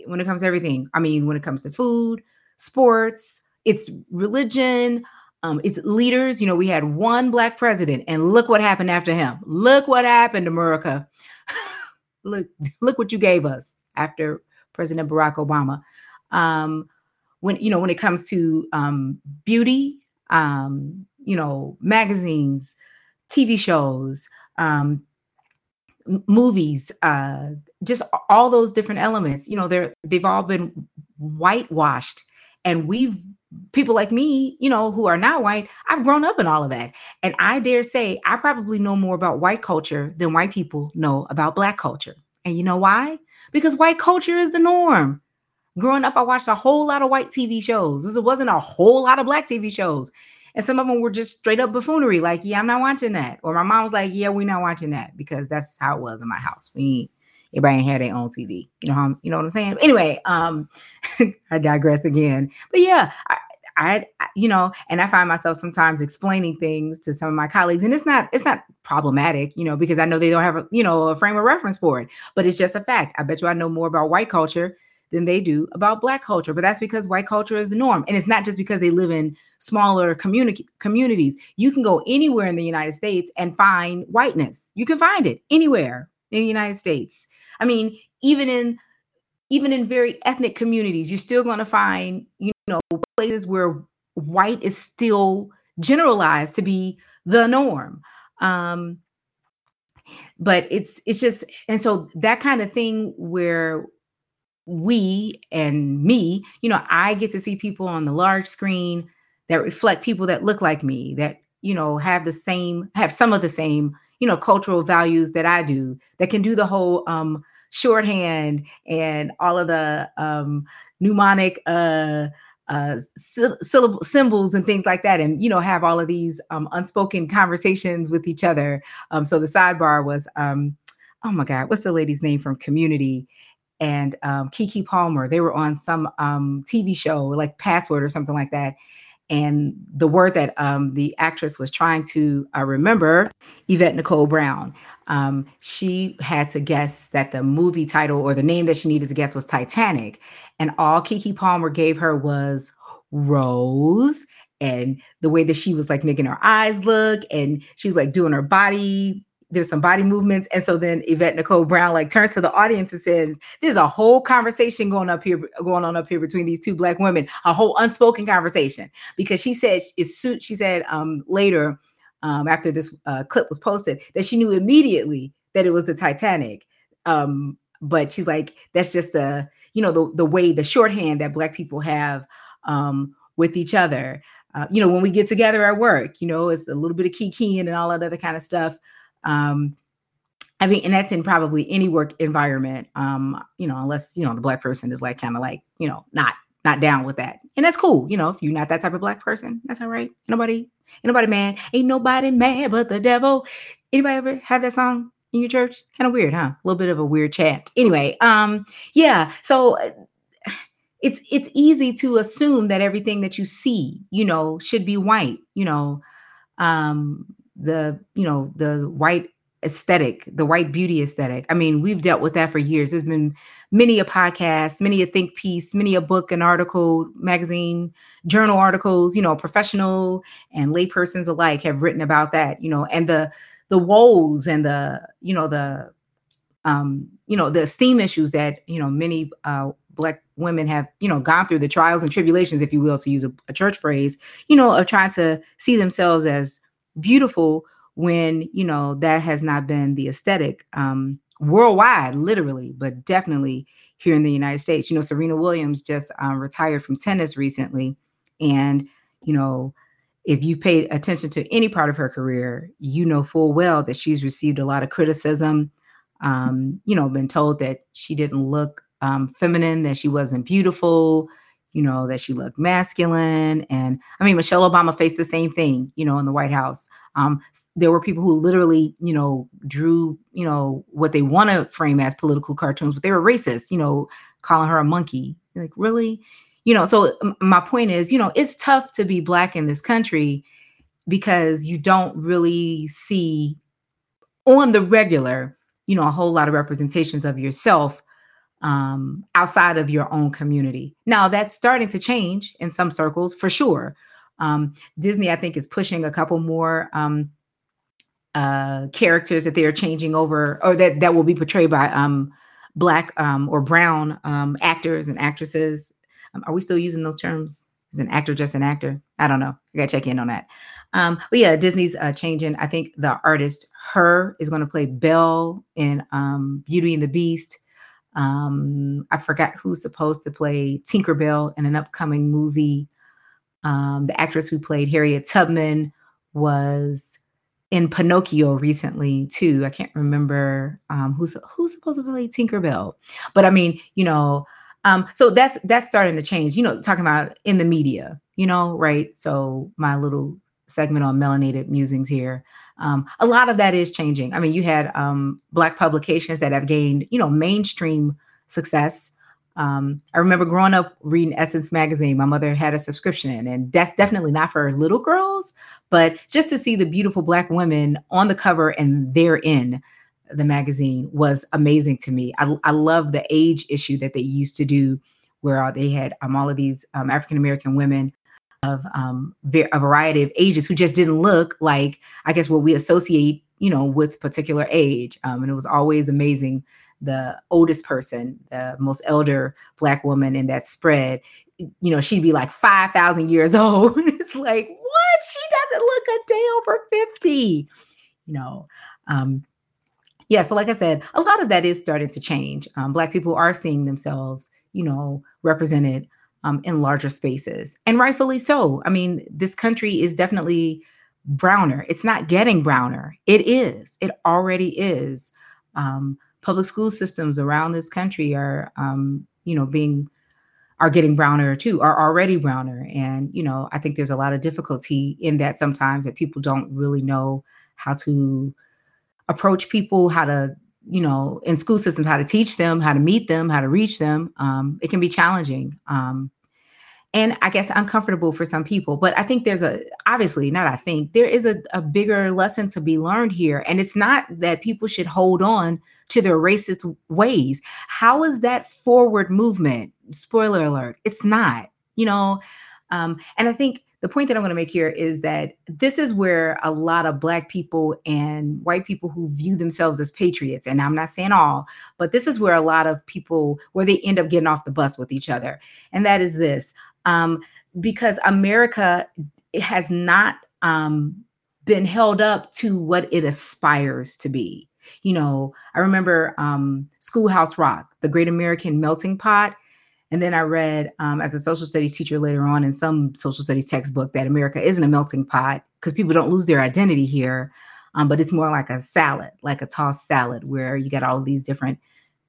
When it comes to everything. I mean when it comes to food sports it's religion um, it's leaders. You know, we had one black president, and look what happened after him. Look what happened, America. look, look what you gave us after President Barack Obama. Um, when you know, when it comes to um, beauty, um, you know, magazines, TV shows, um, movies, uh, just all those different elements. You know, they're they've all been whitewashed, and we've people like me, you know, who are not white, I've grown up in all of that. And I dare say I probably know more about white culture than white people know about black culture. And you know why? Because white culture is the norm. Growing up, I watched a whole lot of white TV shows. This wasn't a whole lot of black TV shows. And some of them were just straight up buffoonery, like, yeah, I'm not watching that. Or my mom was like, yeah, we're not watching that because that's how it was in my house. We everybody had their own TV. You know how you know what I'm saying? Anyway, um, I digress again. But yeah, I, I, you know, and I find myself sometimes explaining things to some of my colleagues, and it's not, it's not problematic, you know, because I know they don't have a, you know, a frame of reference for it, but it's just a fact. I bet you I know more about white culture than they do about black culture, but that's because white culture is the norm, and it's not just because they live in smaller community communities. You can go anywhere in the United States and find whiteness. You can find it anywhere in the United States. I mean, even in even in very ethnic communities, you're still going to find, you know, places where white is still generalized to be the norm. Um, but it's it's just and so that kind of thing where we and me, you know, I get to see people on the large screen that reflect people that look like me, that you know have the same, have some of the same, you know, cultural values that I do, that can do the whole um shorthand and all of the um mnemonic uh uh, syllable symbols and things like that, and you know have all of these um, unspoken conversations with each other. Um, so the sidebar was, um, oh my God, what's the lady's name from Community? And um, Keke Palmer. They were on some um, TV show like Password or something like that, and the word that um, the actress was trying to uh, remember, Yvette Nicole Brown, um, she had to guess that the movie title or the name that she needed to guess was Titanic. And all Keke Palmer gave her was Rose. And the way that she was like making her eyes look, and she was like doing her body there's some body movements. And so then Yvette Nicole Brown like turns to the audience and says, There's a whole conversation going up here, going on up here between these two black women, a whole unspoken conversation. Because she said it's suit, she said um later, um, after this uh, clip was posted, that she knew immediately that it was the Titanic. Um, but she's like, that's just the, you know, the the way, the shorthand that black people have um with each other. Uh, you know, when we get together at work, you know, it's a little bit of keying and all that other kind of stuff. Um, I mean, and that's in probably any work environment, um, you know, unless, you know, the black person is like kind of like, you know, not not down with that. And that's cool. You know, if you're not that type of black person, that's all right. Nobody, nobody mad. Ain't nobody mad but the devil. Anybody ever have that song in your church? Kind of weird, huh? A little bit of a weird chant. Anyway, um, yeah. So uh, it's it's easy to assume that everything that you see, you know, should be white, you know. Um, the you know the white aesthetic, the white beauty aesthetic. I mean, we've dealt with that for years. There's been many a podcast, many a think piece, many a book, an article, magazine, journal articles, you know, professional and laypersons alike have written about that, you know, and the the woes and the, you know, the um, you know, the esteem issues that, you know, many uh black women have, you know, gone through the trials and tribulations, if you will, to use a, a church phrase, you know, of trying to see themselves as beautiful when you know that has not been the aesthetic um, worldwide, literally, but definitely here in the United States. You know, Serena Williams just um, retired from tennis recently, and you know, if you've paid attention to any part of her career, you know full well that she's received a lot of criticism. Um, you know, been told that she didn't look um, feminine, that she wasn't beautiful, you know, that she looked masculine. And I mean, Michelle Obama faced the same thing, you know, in the White House. Um, there were people who literally, you know, drew, you know, what they want to frame as political cartoons, but they were racist, you know, calling her a monkey. Like, really? You know, so my point is, you know, it's tough to be black in this country because you don't really see on the regular, you know, a whole lot of representations of yourself um, outside of your own community. Now that's starting to change in some circles for sure. Um, Disney, I think, is pushing a couple more um, uh, characters that they are changing over, or that that will be portrayed by um, black um, or brown um, actors and actresses. Um, are we still using those terms? Is an actor just an actor? I don't know. I gotta check in on that. Um, but yeah, Disney's uh, changing. I think the artist H.E.R. is going to play Belle in um, Beauty and the Beast. Um, I forgot who's supposed to play Tinkerbell in an upcoming movie. Um, the actress who played Harriet Tubman was in Pinocchio recently too. I can't remember um, who's who's supposed to play Tinkerbell, but I mean, you know, um, so that's that's starting to change. You know, talking about in the media, you know, right? So my little segment on melanated musings here. Um, a lot of that is changing. I mean, you had um, black publications that have gained, you know, mainstream success. Um, I remember growing up reading Essence magazine. My mother had a subscription, and that's definitely not for little girls, but just to see the beautiful black women on the cover and they're in the magazine was amazing to me. I, I love the age issue that they used to do, where they had um, all of these um, African American women of um, a variety of ages who just didn't look like, I guess, what we associate, you know, with particular age. Um, and it was always amazing. The oldest person, the most elder black woman in that spread, you know, she'd be like 5,000 years old. it's like, what? She doesn't look a day over 50, you know. Um, yeah, so like I said, a lot of that is starting to change. Um, black people are seeing themselves, you know, represented um, in larger spaces, and rightfully so. I mean, this country is definitely browner. It's not getting browner. It is. It already is. Um, public school systems around this country are, um, you know, being are getting browner too, are already browner. And, you know, I think there's a lot of difficulty in that sometimes that people don't really know how to approach people, how to, you know, in school systems, how to teach them, how to meet them, how to reach them. Um, it can be challenging. Um, and I guess uncomfortable for some people. But I think there's a obviously not. I think there is a, a bigger lesson to be learned here, and it's not that people should hold on to their racist ways. How is that forward movement? Spoiler alert: it's not. You know, um, and I think the point that I'm going to make here is that this is where a lot of Black people and white people who view themselves as patriots, and I'm not saying all, but this is where a lot of people where they end up getting off the bus with each other, and that is this um, because America has not um, been held up to what it aspires to be. You know, I remember um, Schoolhouse Rock, the Great American Melting Pot. And then I read um, as a social studies teacher later on in some social studies textbook that America isn't a melting pot because people don't lose their identity here, um, but it's more like a salad, like a tossed salad, where you got all these different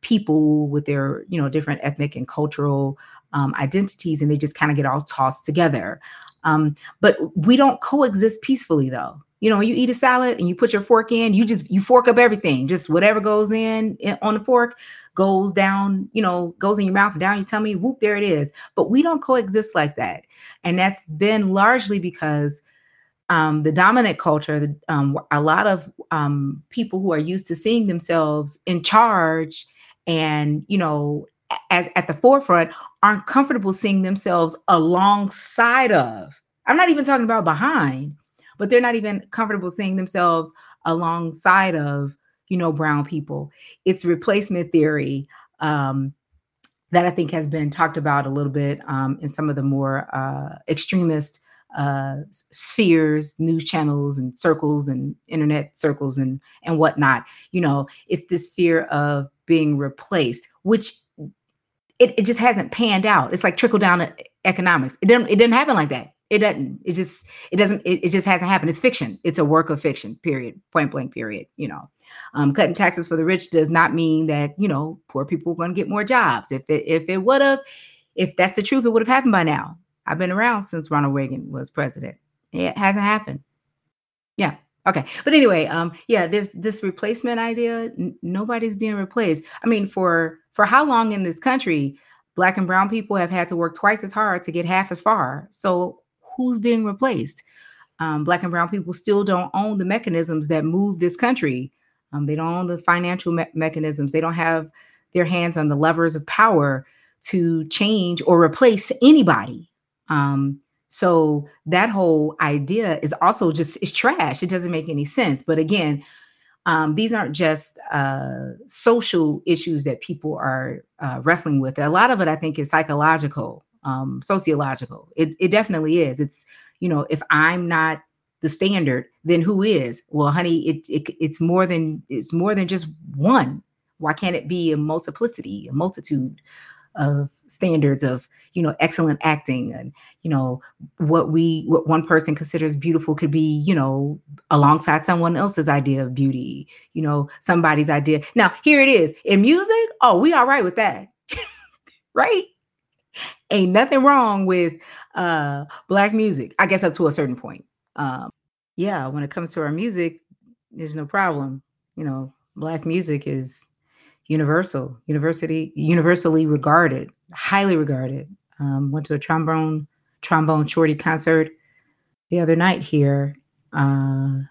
people with their, you know, different ethnic and cultural um, identities, and they just kind of get all tossed together. Um, but we don't coexist peacefully, though you know, you eat a salad and you put your fork in, you just you fork up everything. Just whatever goes in, in, on the fork goes down, you know, goes in your mouth and down your tummy, whoop, there it is. But we don't coexist like that. And that's been largely because um, the dominant culture, the, um, a lot of um, people who are used to seeing themselves in charge and, you know, at, at the forefront aren't comfortable seeing themselves alongside of. I'm not even talking about behind but they're not even comfortable seeing themselves alongside of you know brown people. It's replacement theory um, that i think has been talked about a little bit um, in some of the more uh, extremist uh, spheres news channels and circles and internet circles and and whatnot. You know it's this fear of being replaced which it, it just hasn't panned out. It's like trickle down economics. It didn't it didn't happen like that it doesn't. It just it doesn't. It, it, just hasn't happened. It's fiction. It's a work of fiction. Period. Point blank. Period. You know, um, cutting taxes for the rich does not mean that you know poor people are going to get more jobs. If it if it would have, if that's the truth, it would have happened by now. I've been around since Ronald Reagan was president. It hasn't happened. Yeah. Okay. But anyway, um, yeah, there's this replacement idea. N- nobody's being replaced. I mean, for for how long in this country, black and brown people have had to work twice as hard to get half as far. So who's being replaced. Um, black and brown people still don't own the mechanisms that move this country. Um, they don't own the financial me- mechanisms. They don't have their hands on the levers of power to change or replace anybody. Um, so that whole idea is also just is trash. It doesn't make any sense. But again, um, these aren't just uh, social issues that people are uh, wrestling with. A lot of it, I think, is psychological um, sociological. It, it definitely is. It's, you know, if I'm not the standard, then who is? Well, honey, it, it it's more than it's more than just one. Why can't it be a multiplicity, a multitude of standards of you know excellent acting and you know what we what one person considers beautiful could be you know alongside someone else's idea of beauty you know somebody's idea now here it is in music oh we all right with that right ain't nothing wrong with uh black music i guess up to a certain point. Um yeah when it comes to our music there's no problem. You know black music is universal university universally regarded highly regarded. Um went to a trombone trombone shorty concert the other night here uh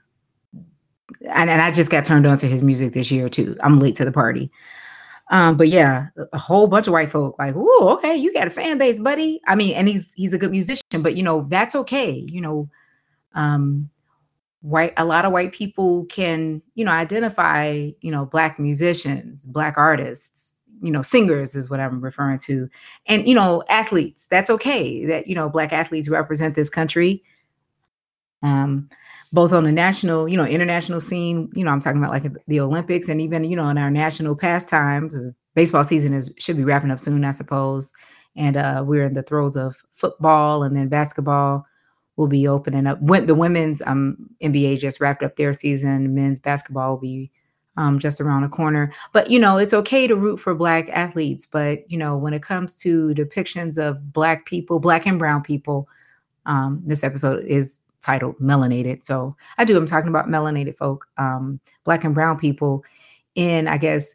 and, and i just got turned on to his music this year too. I'm late to the party um, but yeah, a whole bunch of white folk like, oh, okay, you got a fan base, buddy. I mean, and he's he's a good musician, but you know, that's okay. You know, um, white a lot of white people can, you know, identify, you know, black musicians, black artists, you know, singers is what I'm referring to. And, you know, athletes, that's okay that, you know, black athletes represent this country. Um, both on the national, you know, international scene. You know, I'm talking about like the Olympics and even, you know, in our national pastimes. Baseball season is should be wrapping up soon, I suppose. And uh, we're in the throes of football and then basketball will be opening up. When the women's um, NBA just wrapped up their season, men's basketball will be um, just around the corner. But you know, it's okay to root for black athletes. But you know, when it comes to depictions of black people, black and brown people, um, this episode is titled Melanated. So I do, I'm talking about melanated folk, um, black and brown people in, I guess,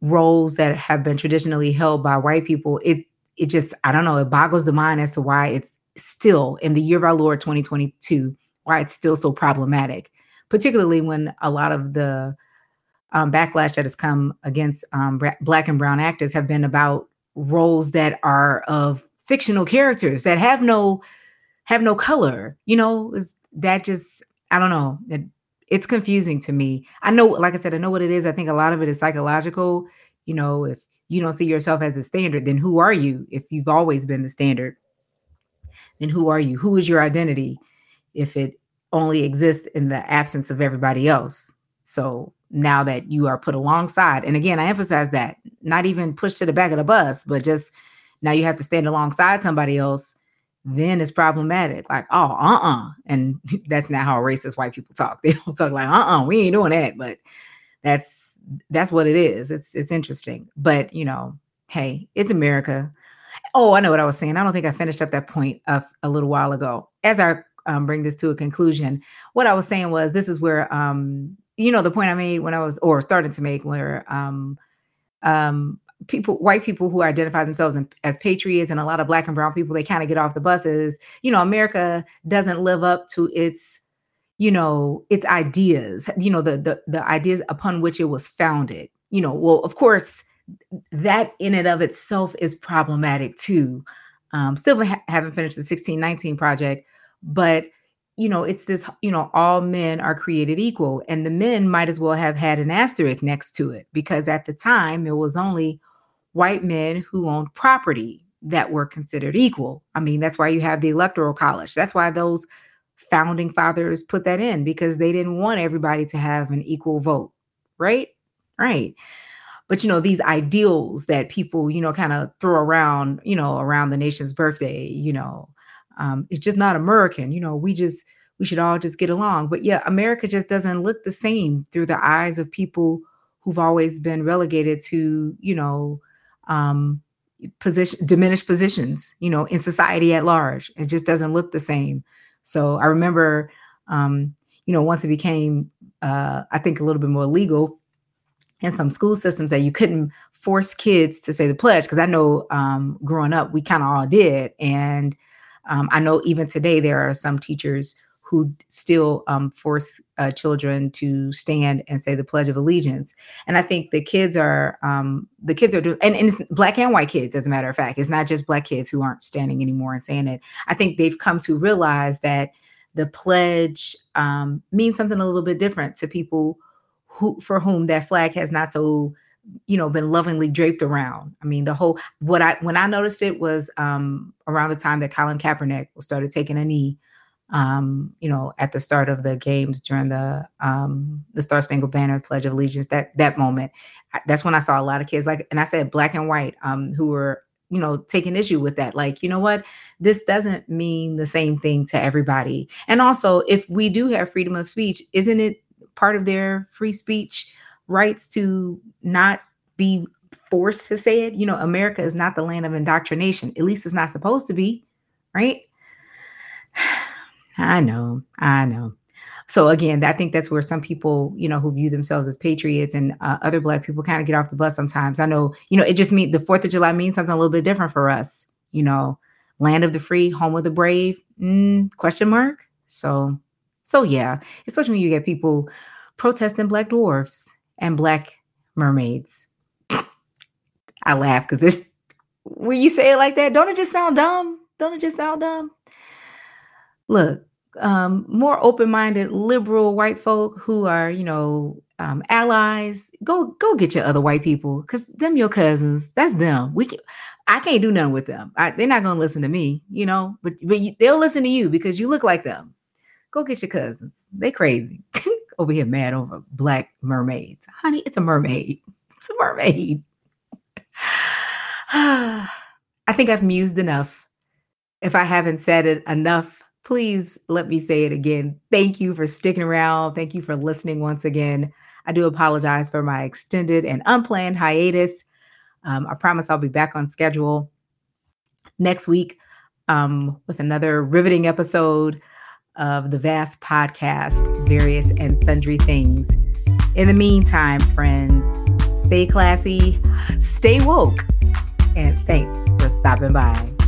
roles that have been traditionally held by white people. It it just, I don't know, it boggles the mind as to why it's still in the year of our Lord 2022, why it's still so problematic, particularly when a lot of the um, backlash that has come against um, black and brown actors have been about roles that are of fictional characters that have no have no color you know is that just i don't know it, it's confusing to me. I know like i said i know what it is. I think a lot of it is psychological you know if you don't see yourself as a standard then who are you if you've always been the standard? Then who are you? Who is your identity if it only exists in the absence of everybody else? So now that you are put alongside, and again, I emphasize that not even pushed to the back of the bus, but just now you have to stand alongside somebody else, then it's problematic. Like, oh, uh uh-uh. uh. And that's not how racist white people talk. They don't talk like, uh uh-uh, uh, we ain't doing that. But that's that's what it is. It's it's interesting. But you know, hey, it's America. Oh, I know what I was saying. I don't think I finished up that point of a little while ago. As I um, bring this to a conclusion, what I was saying was this is where um, you know the point I made when I was or started to make where um um people white people who identify themselves as patriots and a lot of black and brown people they kind of get off the buses you know america doesn't live up to its you know its ideas you know the the, the ideas upon which it was founded you know well of course that in and of itself is problematic too um still ha- haven't finished the 1619 project but you know, it's this, you know, all men are created equal. And the men might as well have had an asterisk next to it because at the time it was only white men who owned property that were considered equal. I mean, that's why you have the electoral college. That's why those founding fathers put that in because they didn't want everybody to have an equal vote, right? Right. But you know, these ideals that people, you know, kind of throw around, you know, around the nation's birthday, you know, um, it's just not American. You know, we just we should all just get along. But yeah, America just doesn't look the same through the eyes of people who've always been relegated to, you know, um, position diminished positions, you know, in society at large. It just doesn't look the same. So I remember, um, you know, once it became, uh, I think, a little bit more legal in some school systems that you couldn't force kids to say the pledge because I know um, growing up we kind of all did, and um, I know even today there are some teachers who still um, force uh, children to stand and say the Pledge of Allegiance. And I think the kids are um, the kids are doing, and, and it's black and white kids, as a matter of fact. It's not just black kids who aren't standing anymore and saying it. I think they've come to realize that the pledge um, means something a little bit different to people who for whom that flag has not so you know been lovingly draped around i mean the whole what i when i noticed it was um around the time that colin kaepernick started taking a knee um you know at the start of the games during the um the star spangled banner pledge of allegiance that that moment that's when i saw a lot of kids like and i said black and white um who were you know taking issue with that like you know what this doesn't mean the same thing to everybody and also if we do have freedom of speech isn't it part of their free speech rights to not be forced to say it. You know, America is not the land of indoctrination. At least it's not supposed to be, right? I know, I know. So again, I think that's where some people, you know, who view themselves as patriots and uh, other black people kind of get off the bus sometimes. I know, you know, it just means the 4th of July means something a little bit different for us, you know, land of the free, home of the brave, mm, question mark. So, so yeah, especially when you get people protesting black dwarfs and black mermaids. I laugh because this when you say it like that, don't it just sound dumb? Don't it just sound dumb? Look, um, more open-minded liberal white folk who are, you know, um, allies, go go get your other white people because them your cousins. That's them. We can, I can't do nothing with them. I, they're not gonna listen to me, you know, but but you, they'll listen to you because you look like them. Go get your cousins. They crazy. over here mad over black mermaids. Honey, it's a mermaid. It's a mermaid. I think I've mused enough. If I haven't said it enough, please let me say it again. Thank you for sticking around. Thank you for listening once again. I do apologize for my extended and unplanned hiatus. Um, I promise I'll be back on schedule next week um, with another riveting episode of the vast podcast, Various and Sundry Things. In the meantime, friends, stay classy, stay woke, and thanks for stopping by.